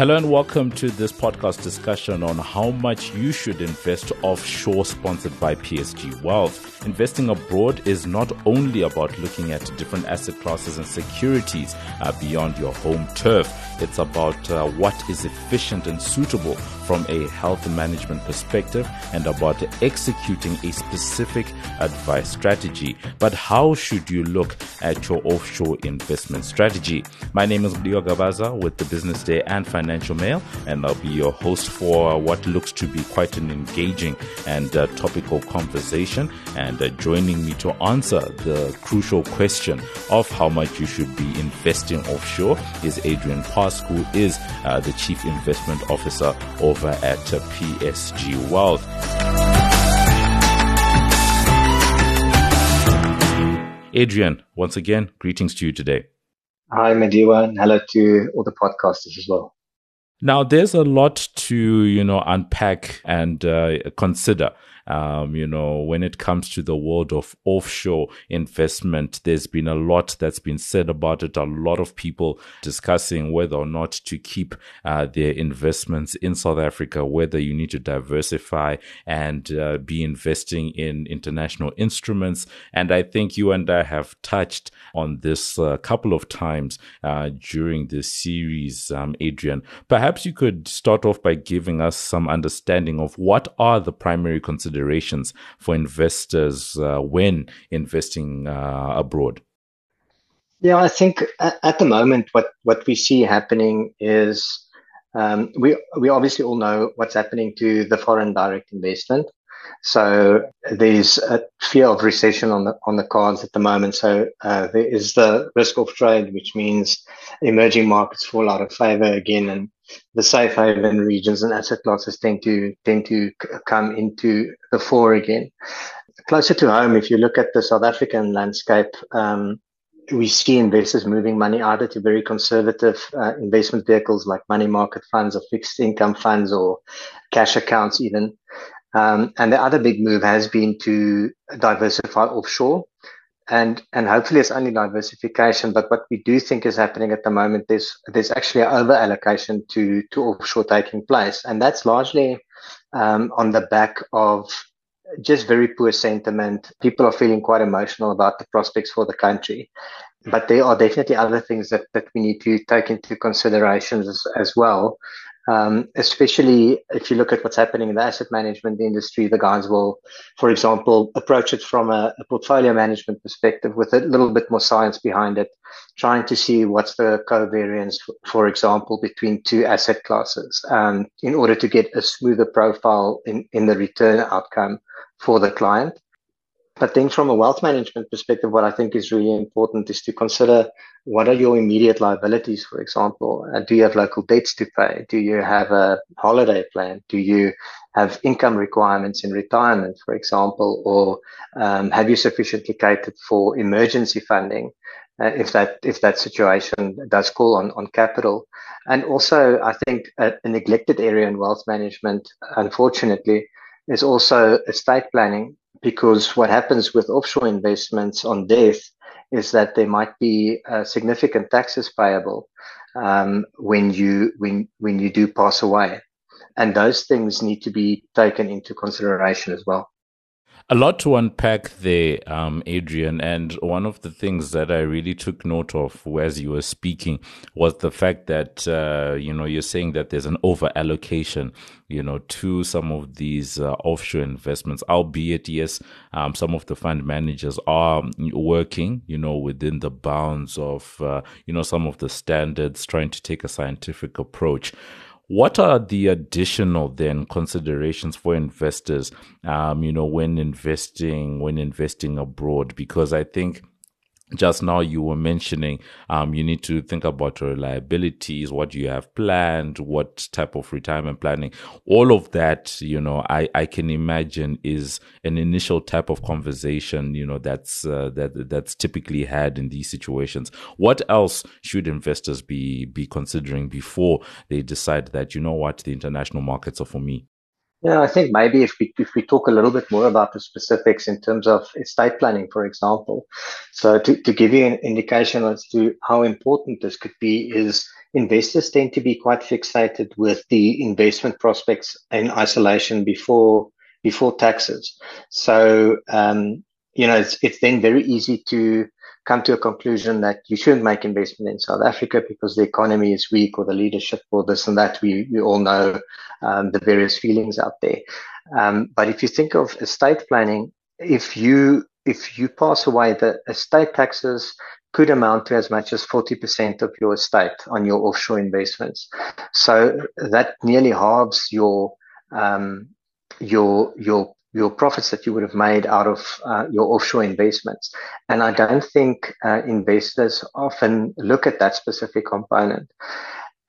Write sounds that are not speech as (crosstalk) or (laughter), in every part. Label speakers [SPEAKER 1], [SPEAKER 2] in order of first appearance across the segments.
[SPEAKER 1] Hello and welcome to this podcast discussion on how much you should invest offshore, sponsored by PSG Wealth. Investing abroad is not only about looking at different asset classes and securities uh, beyond your home turf, it's about uh, what is efficient and suitable from a wealth management perspective and about executing a specific advice strategy. But how should you look at your offshore investment strategy? My name is Leo Gavaza with the Business Day and Financial Mail, and I'll be your host for what looks to be quite an engaging and uh, topical conversation. And uh, joining me to answer the crucial question of how much you should be investing offshore is Adriaan Pask, who is uh, the Chief Investment Officer over at PSG Wealth. Adriaan, once again, greetings to you today.
[SPEAKER 2] Hi, Mudiwa, and hello to all the podcasters as well.
[SPEAKER 1] Now, there's a lot to you know unpack and uh, consider um, you know, when it comes to the world of offshore investment, there's been a lot that's been said about it. A lot of people discussing whether or not to keep uh, their investments in South Africa, whether you need to diversify and uh, be investing in international instruments. And I think you and I have touched on this a couple of times uh, during this series, um, Adriaan. Perhaps you could start off by giving us some understanding of what are the primary considerations considerations for investors uh, when investing uh, abroad?
[SPEAKER 2] Yeah, I think at, the moment, what, what we see happening is um, we we obviously all know what's happening to the foreign direct investment. So there's a fear of recession on the on the cards at the moment. So uh, there is the risk of trade, which means emerging markets fall out of favor again, and the safe haven regions and asset classes tend to tend to come into the fore again. Closer to home, if you look at the South African landscape, um, we see investors moving money either to very conservative uh, investment vehicles like money market funds or fixed income funds or cash accounts even. Um, and the other big move has been to diversify offshore and and hopefully it's only diversification. But what we do think is happening at the moment, there's there's actually an over allocation to to offshore taking place, and that's largely um, on the back of just very poor sentiment. People are feeling quite emotional about the prospects for the country. But there are definitely other things that, that we need to take into consideration as, as well. Um, especially if you look at what's happening in the asset management industry, the guys will, for example, approach it from a, a, portfolio management perspective with a little bit more science behind it, trying to see what's the covariance, for example, between two asset classes, um, in order to get a smoother profile in, in the return outcome for the client. But then from a wealth management perspective, what I think is really important is to consider what are your immediate liabilities, for example? Uh, do you have local debts to pay? Do you have a holiday plan? Do you have income requirements in retirement, for example? Or um, have you sufficiently catered for emergency funding? Uh, if that if that situation does call on, on capital. And also, I think a, a neglected area in wealth management, unfortunately, is also estate planning because what happens with offshore investments on death is that there might be uh, significant taxes payable um, when you when when you do pass away, and those things need to be taken into consideration as well.
[SPEAKER 1] A lot to unpack there, um, Adriaan. And one of the things that I really took note of as you were speaking was the fact that, uh, you know, you're saying that there's an over allocation, you know, to some of these uh, offshore investments, albeit, yes, um, some of the fund managers are working, you know, within the bounds of, uh, you know, some of the standards, trying to take a scientific approach. What are the additional then considerations for investors, um, you know, when investing when investing abroad? Because I think just now you were mentioning um, you need to think about your liabilities what you have planned what type of retirement planning. All of that you know i i can imagine is an initial type of conversation you know that's uh, that that's typically had in these situations. What else should investors be be considering before they decide that you know what? The international markets are for me
[SPEAKER 2] yeah, I think maybe if we if we talk a little bit more about the specifics in terms of estate planning, for example. So to, to give you an indication as to how important this could be is investors tend to be quite fixated with the investment prospects in isolation before before taxes. So um, you know, it's it's then very easy to come to a conclusion that you shouldn't make investment in South Africa because the economy is weak or the leadership or this and that. We we all know um, the various feelings out there. Um, but if you think of estate planning, if you if you pass away, the estate taxes could amount to as much as 40% of your estate on your offshore investments. So that nearly halves your um, your your your profits that you would have made out of uh, your offshore investments. And I don't think uh, investors often look at that specific component.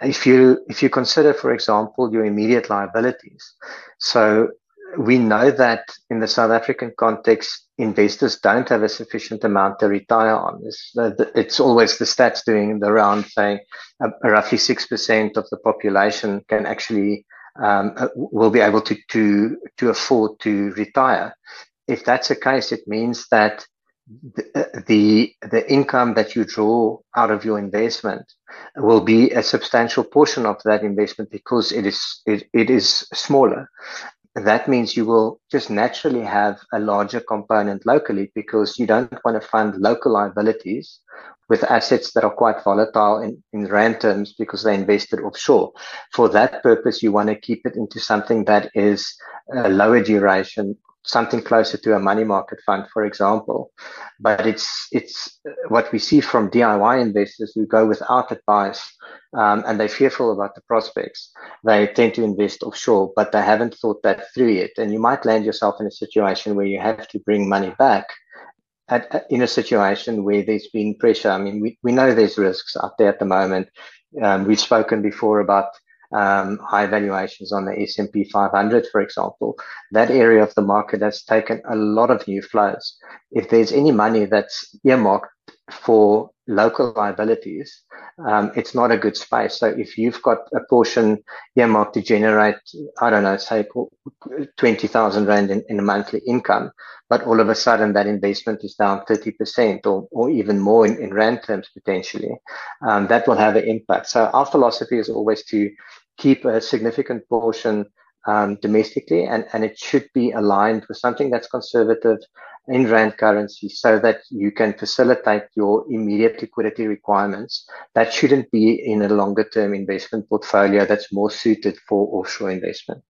[SPEAKER 2] If you if you consider, for example, your immediate liabilities, so we know that in the South African context, investors don't have a sufficient amount to retire on. It's, it's always the stats doing the round saying uh, roughly 6% of the population can actually, um, uh, will be able to, to, to afford to retire. If that's the case, it means that the, uh, the, the income that you draw out of your investment will be a substantial portion of that investment because it is it, it is smaller that means you will just naturally have a larger component locally because you don't want to fund local liabilities with assets that are quite volatile in, in rand terms because they're invested offshore. For that purpose, you want to keep it into something that is a lower duration something closer to a money market fund, for example. But it's it's what we see from DIY investors who go without advice um, and they're fearful about the prospects. They tend to invest offshore, but they haven't thought that through yet. And you might land yourself in a situation where you have to bring money back. At, in a situation where there's been pressure, I mean, we, we know there's risks out there at the moment. Um, we've spoken before about um, high valuations on the S&P 500, for example, that area of the market has taken a lot of new flows. If there's any money that's earmarked for local liabilities, um, it's not a good space. So if you've got a portion earmarked to generate, I don't know, say 20,000 Rand in, in, a monthly income, but all of a sudden that investment is down 30% or, or even more in, in Rand terms potentially, um, that will have an impact. So our philosophy is always to keep a significant portion um, domestically, and, and it should be aligned with something that's conservative in rand currency so that you can facilitate your immediate liquidity requirements. That shouldn't be in a longer term investment portfolio that's more suited for offshore investment.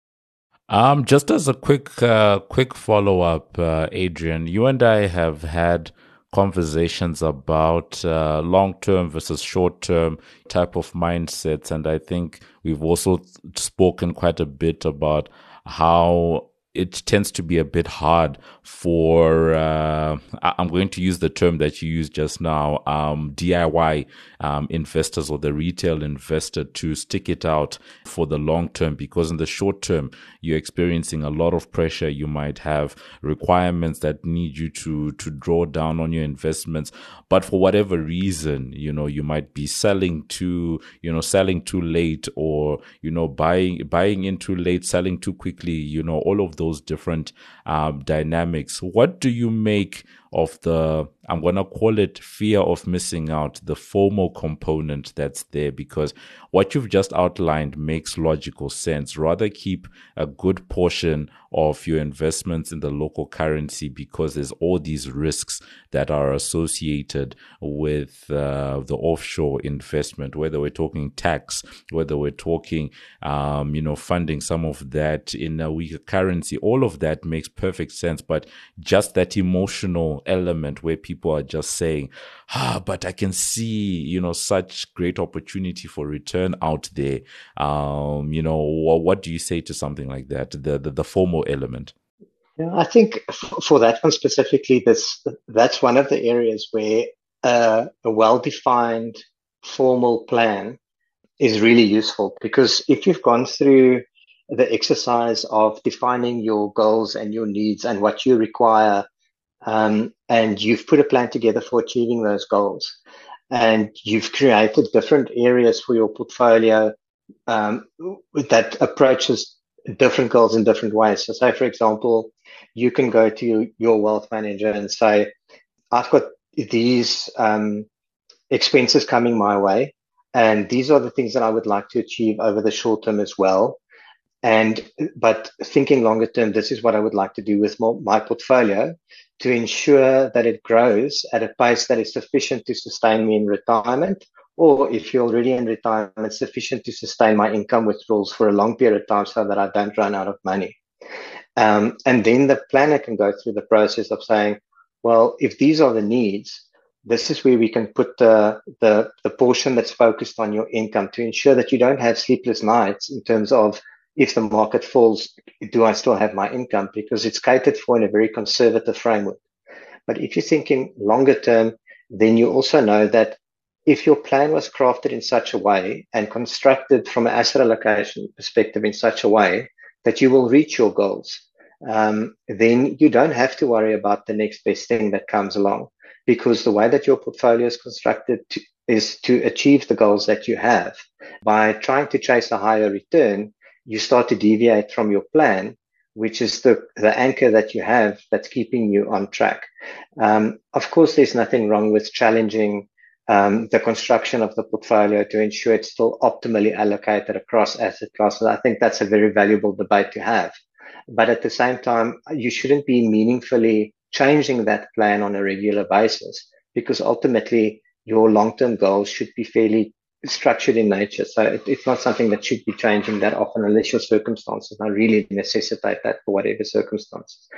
[SPEAKER 1] Um, just as a quick, uh, quick follow up, uh, Adriaan, you and I have had conversations about uh, long term versus short term type of mindsets. And I think we've also spoken quite a bit about how it tends to be a bit hard for uh, I'm going to use the term that you used just now um, DIY um, investors or the retail investor to stick it out for the long term because in the short term you're experiencing a lot of pressure. You might have requirements that need you to to draw down on your investments. But for whatever reason you know you might be selling too you know selling too late or you know buying buying in too late selling too quickly you know all of those different um, dynamics. What do you make of the I'm going to call it fear of missing out, the FOMO component that's there, because what you've just outlined makes logical sense. Rather keep a good portion of your investments in the local currency because there's all these risks that are associated with uh, the offshore investment, whether we're talking tax, whether we're talking, um, you know, funding some of that in a weaker currency, all of that makes perfect sense. But just that emotional element where people are just saying, ah, but I can see, you know, such great opportunity for return out there. Um, you know, what, do you say to something like that? The, the, the FOMO element.
[SPEAKER 2] Yeah, I think for that one specifically, this that's one of the areas where uh, a well-defined formal plan is really useful because if you've gone through the exercise of defining your goals and your needs and what you require um, and you've put a plan together for achieving those goals. And you've created different areas for your portfolio um, that approaches different goals in different ways. So, say, for example, you can go to your wealth manager and say, I've got these um, expenses coming my way. And these are the things that I would like to achieve over the short term as well. And but thinking longer term, this is what I would like to do with my, my portfolio to ensure that it grows at a pace that is sufficient to sustain me in retirement, or if you're already in retirement, sufficient to sustain my income withdrawals for a long period of time so that I don't run out of money. Um, and then the planner can go through the process of saying, well, if these are the needs, this is where we can put the, the, the portion that's focused on your income to ensure that you don't have sleepless nights in terms of if the market falls, do I still have my income? Because it's catered for in a very conservative framework. But if you're thinking longer term, then you also know that if your plan was crafted in such a way and constructed from an asset allocation perspective in such a way that you will reach your goals, um, then you don't have to worry about the next best thing that comes along because the way that your portfolio is constructed to, is to achieve the goals that you have. By trying to chase a higher return, you start to deviate from your plan, which is the, the anchor that you have that's keeping you on track. Um, of course, there's nothing wrong with challenging um, the construction of the portfolio to ensure it's still optimally allocated across asset classes. I think that's a very valuable debate to have. But at the same time, you shouldn't be meaningfully changing that plan on a regular basis because ultimately your long-term goals should be fairly structured in nature. So it, it's not something that should be changing that often unless your circumstances now really necessitate that for whatever circumstances.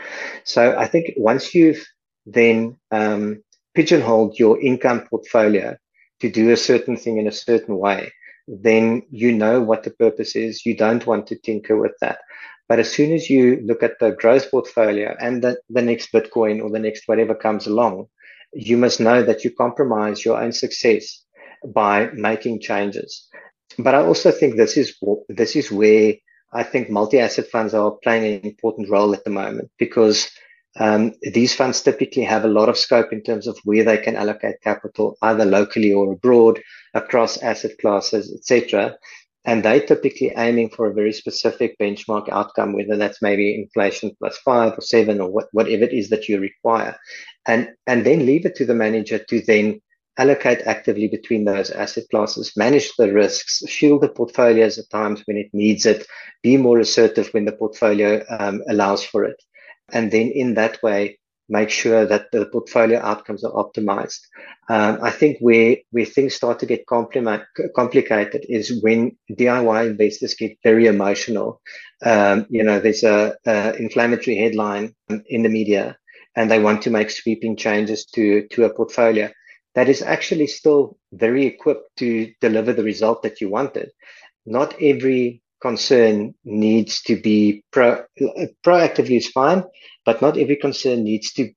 [SPEAKER 2] So I think once you've then um, pigeonholed your income portfolio to do a certain thing in a certain way, then you know what the purpose is. You don't want to tinker with that. But as soon as you look at the growth portfolio and the, the next Bitcoin or the next whatever comes along, you must know that you compromise your own success by making changes. But I also think this is this is where I think multi-asset funds are playing an important role at the moment because um, these funds typically have a lot of scope in terms of where they can allocate capital, either locally or abroad, across asset classes, etc and they typically aiming for a very specific benchmark outcome, whether that's maybe inflation plus five or seven or what, whatever it is that you require, and and then leave it to the manager to then allocate actively between those asset classes, manage the risks, shield the portfolios at times when it needs it, be more assertive when the portfolio um, allows for it, and then in that way make sure that the portfolio outcomes are optimized. Um, I think where where things start to get complicated is when DIY investors get very emotional. Um, you know, there's a, a, inflammatory headline in the media, and they want to make sweeping changes to to a portfolio that is actually still very equipped to deliver the result that you wanted. Not every concern needs to be pro, proactively is fine, but not every concern needs to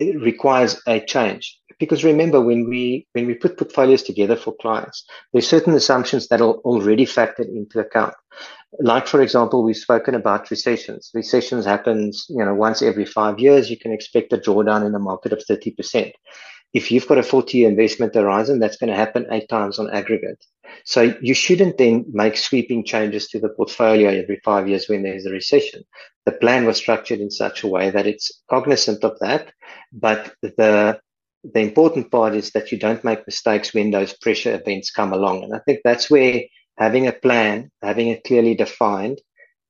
[SPEAKER 2] requires a change. Because remember, when we when we put portfolios together for clients, there's certain assumptions that are already factored into account. Like for example, we've spoken about recessions. Recessions happens, you know, once every five years. You can expect a drawdown in the market of thirty percent if you've got a 40 year investment horizon, that's going to happen eight times on aggregate. So you shouldn't then make sweeping changes to the portfolio every five years when there's a recession. The plan was structured in such a way that it's cognizant of that, but the the important part is that you don't make mistakes when those pressure events come along. And I think that's where having a plan, having it clearly defined,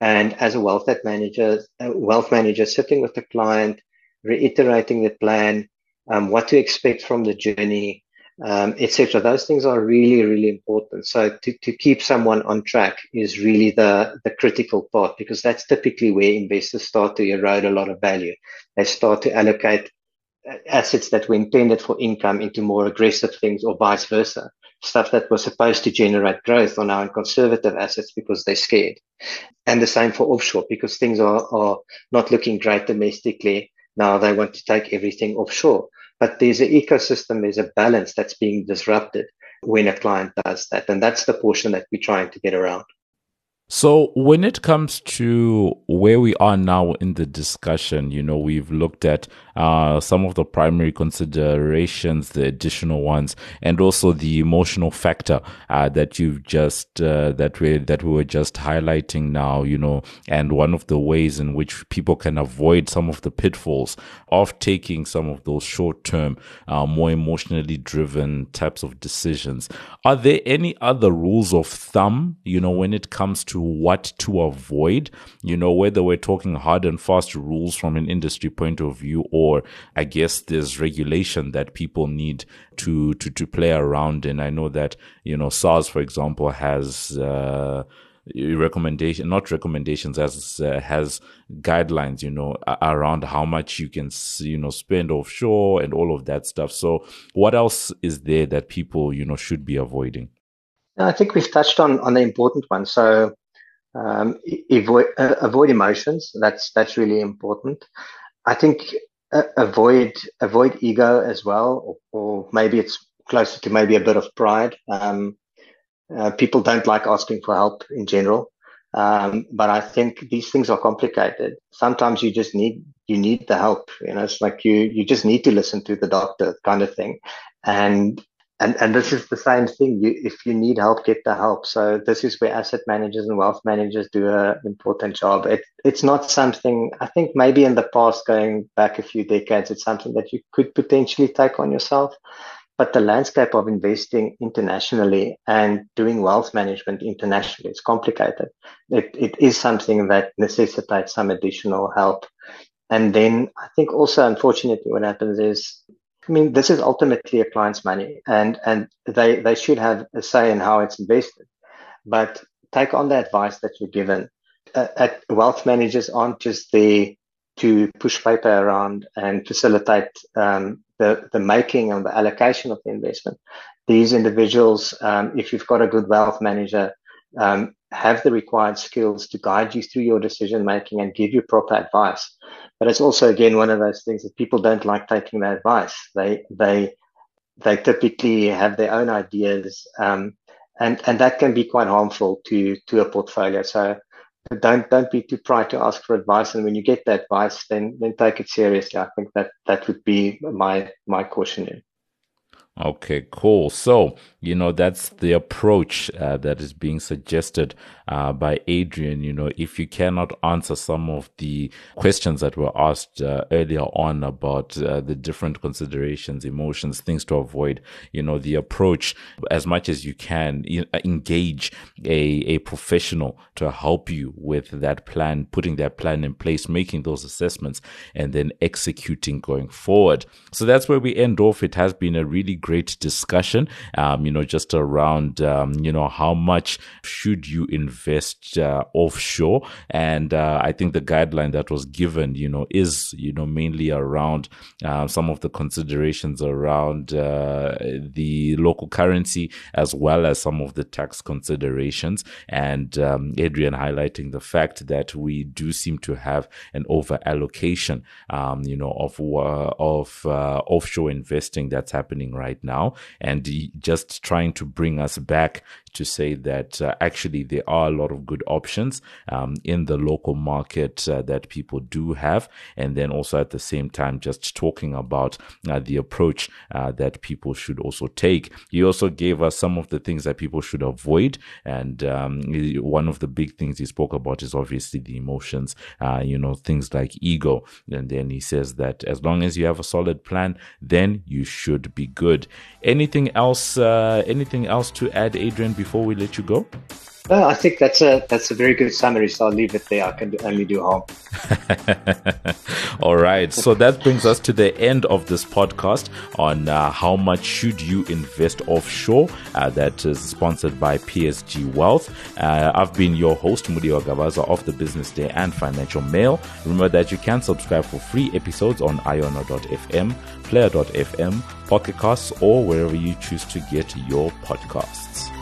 [SPEAKER 2] and as a wealth manager, a wealth manager sitting with the client, reiterating the plan, um, what to expect from the journey, um, etc. Those things are really, really important. So to, to keep someone on track is really the, the critical part because that's typically where investors start to erode a lot of value. They start to allocate uh, assets that were intended for income into more aggressive things or vice versa. Stuff that was supposed to generate growth now in conservative assets because they're scared. And the same for offshore because things are, are not looking great domestically. Now they want to take everything offshore. But there's an ecosystem, there's a balance that's being disrupted when a client does that. And that's the portion that we're trying to get around.
[SPEAKER 1] So, when it comes to where we are now in the discussion, you know, we've looked at uh, some of the primary considerations, the additional ones, and also the emotional factor uh, that you've just uh, that we that we were just highlighting now. You know, and one of the ways in which people can avoid some of the pitfalls of taking some of those short term, uh, more emotionally driven types of decisions. Are there any other rules of thumb? You know, when it comes to what to avoid. You know, whether we're talking hard and fast rules from an industry point of view, or I guess there's regulation that people need to to to play around in. I know that you know SARS, for example, has. Uh, recommendation not recommendations as uh, has guidelines you know around how much you can you know spend offshore and all of that stuff so what else is there that people you know should be avoiding
[SPEAKER 2] i think we've touched on on the important one so um, avoid uh, avoid emotions that's that's really important i think avoid avoid ego as well, or, or, maybe it's closer to maybe a bit of pride. Um, uh, people don't like asking for help in general, um, but I think these things are complicated. Sometimes you just need you need the help. You know, it's like you you just need to listen to the doctor, kind of thing. And and and this is the same thing. You, if you need help, get the help. So this is where asset managers and wealth managers do an important job. It, it's not something I think maybe in the past, going back a few decades, it's something that you could potentially take on yourself. But the landscape of investing internationally and doing wealth management internationally is complicated. It, it is something that necessitates some additional help. And then I think also, unfortunately, what happens is I mean, this is ultimately a client's money, and and they they should have a say in how it's invested. But take on the advice that you're given. Uh, at wealth managers aren't just there to push paper around and facilitate um, the the making and the allocation of the investment. These individuals, um, if you've got a good wealth manager, um, have the required skills to guide you through your decision making and give you proper advice. But it's also again one of those things that people don't like taking that advice. They they they typically have their own ideas, um, and and that can be quite harmful to to a portfolio. So don't don't be too proud to ask for advice, and when you get that advice, then then take it seriously. I think that that would be my my caution.
[SPEAKER 1] Okay, cool. So, you know, that's the approach uh, that is being suggested uh, by Adriaan. You know, if you cannot answer some of the questions that were asked uh, earlier on about uh, the different considerations, emotions, things to avoid, you know, the approach as much as you can engage a, a professional to help you with that plan, putting that plan in place, making those assessments, and then executing going forward. So that's where we end off. It has been a really great discussion, um, you know, just around, um, you know, how much should you invest uh, offshore? And uh, I think the guideline that was given, you know, is, you know, mainly around uh, some of the considerations around uh, the local currency as well as some of the tax considerations. And um, Adriaan highlighting the fact that we do seem to have an over allocation, um, you know, of, uh, of uh, offshore investing that's happening right right now and just trying to bring us back to say that uh, actually there are a lot of good options um, in the local market uh, that people do have. And then also at the same time, just talking about uh, the approach uh, that people should also take. He also gave us some of the things that people should avoid. And um, one of the big things he spoke about is obviously the emotions, uh, you know, things like ego. And then he says that as long as you have a solid plan, then you should be good. Anything else? Uh, anything else to add, Adriaan? Before we let you go.
[SPEAKER 2] Uh, I think that's a that's a very good summary. So I'll leave it there. I can only do harm. (laughs)
[SPEAKER 1] All right. So that brings us to the end of this podcast on uh, how much should you invest offshore. Uh, that is sponsored by PSG Wealth. Uh, I've been your host Mudiwa Gavaza of the Business Day and Financial Mail. Remember that you can subscribe for free episodes on iono.fm, player.fm, Pocket Casts, or wherever you choose to get your podcasts.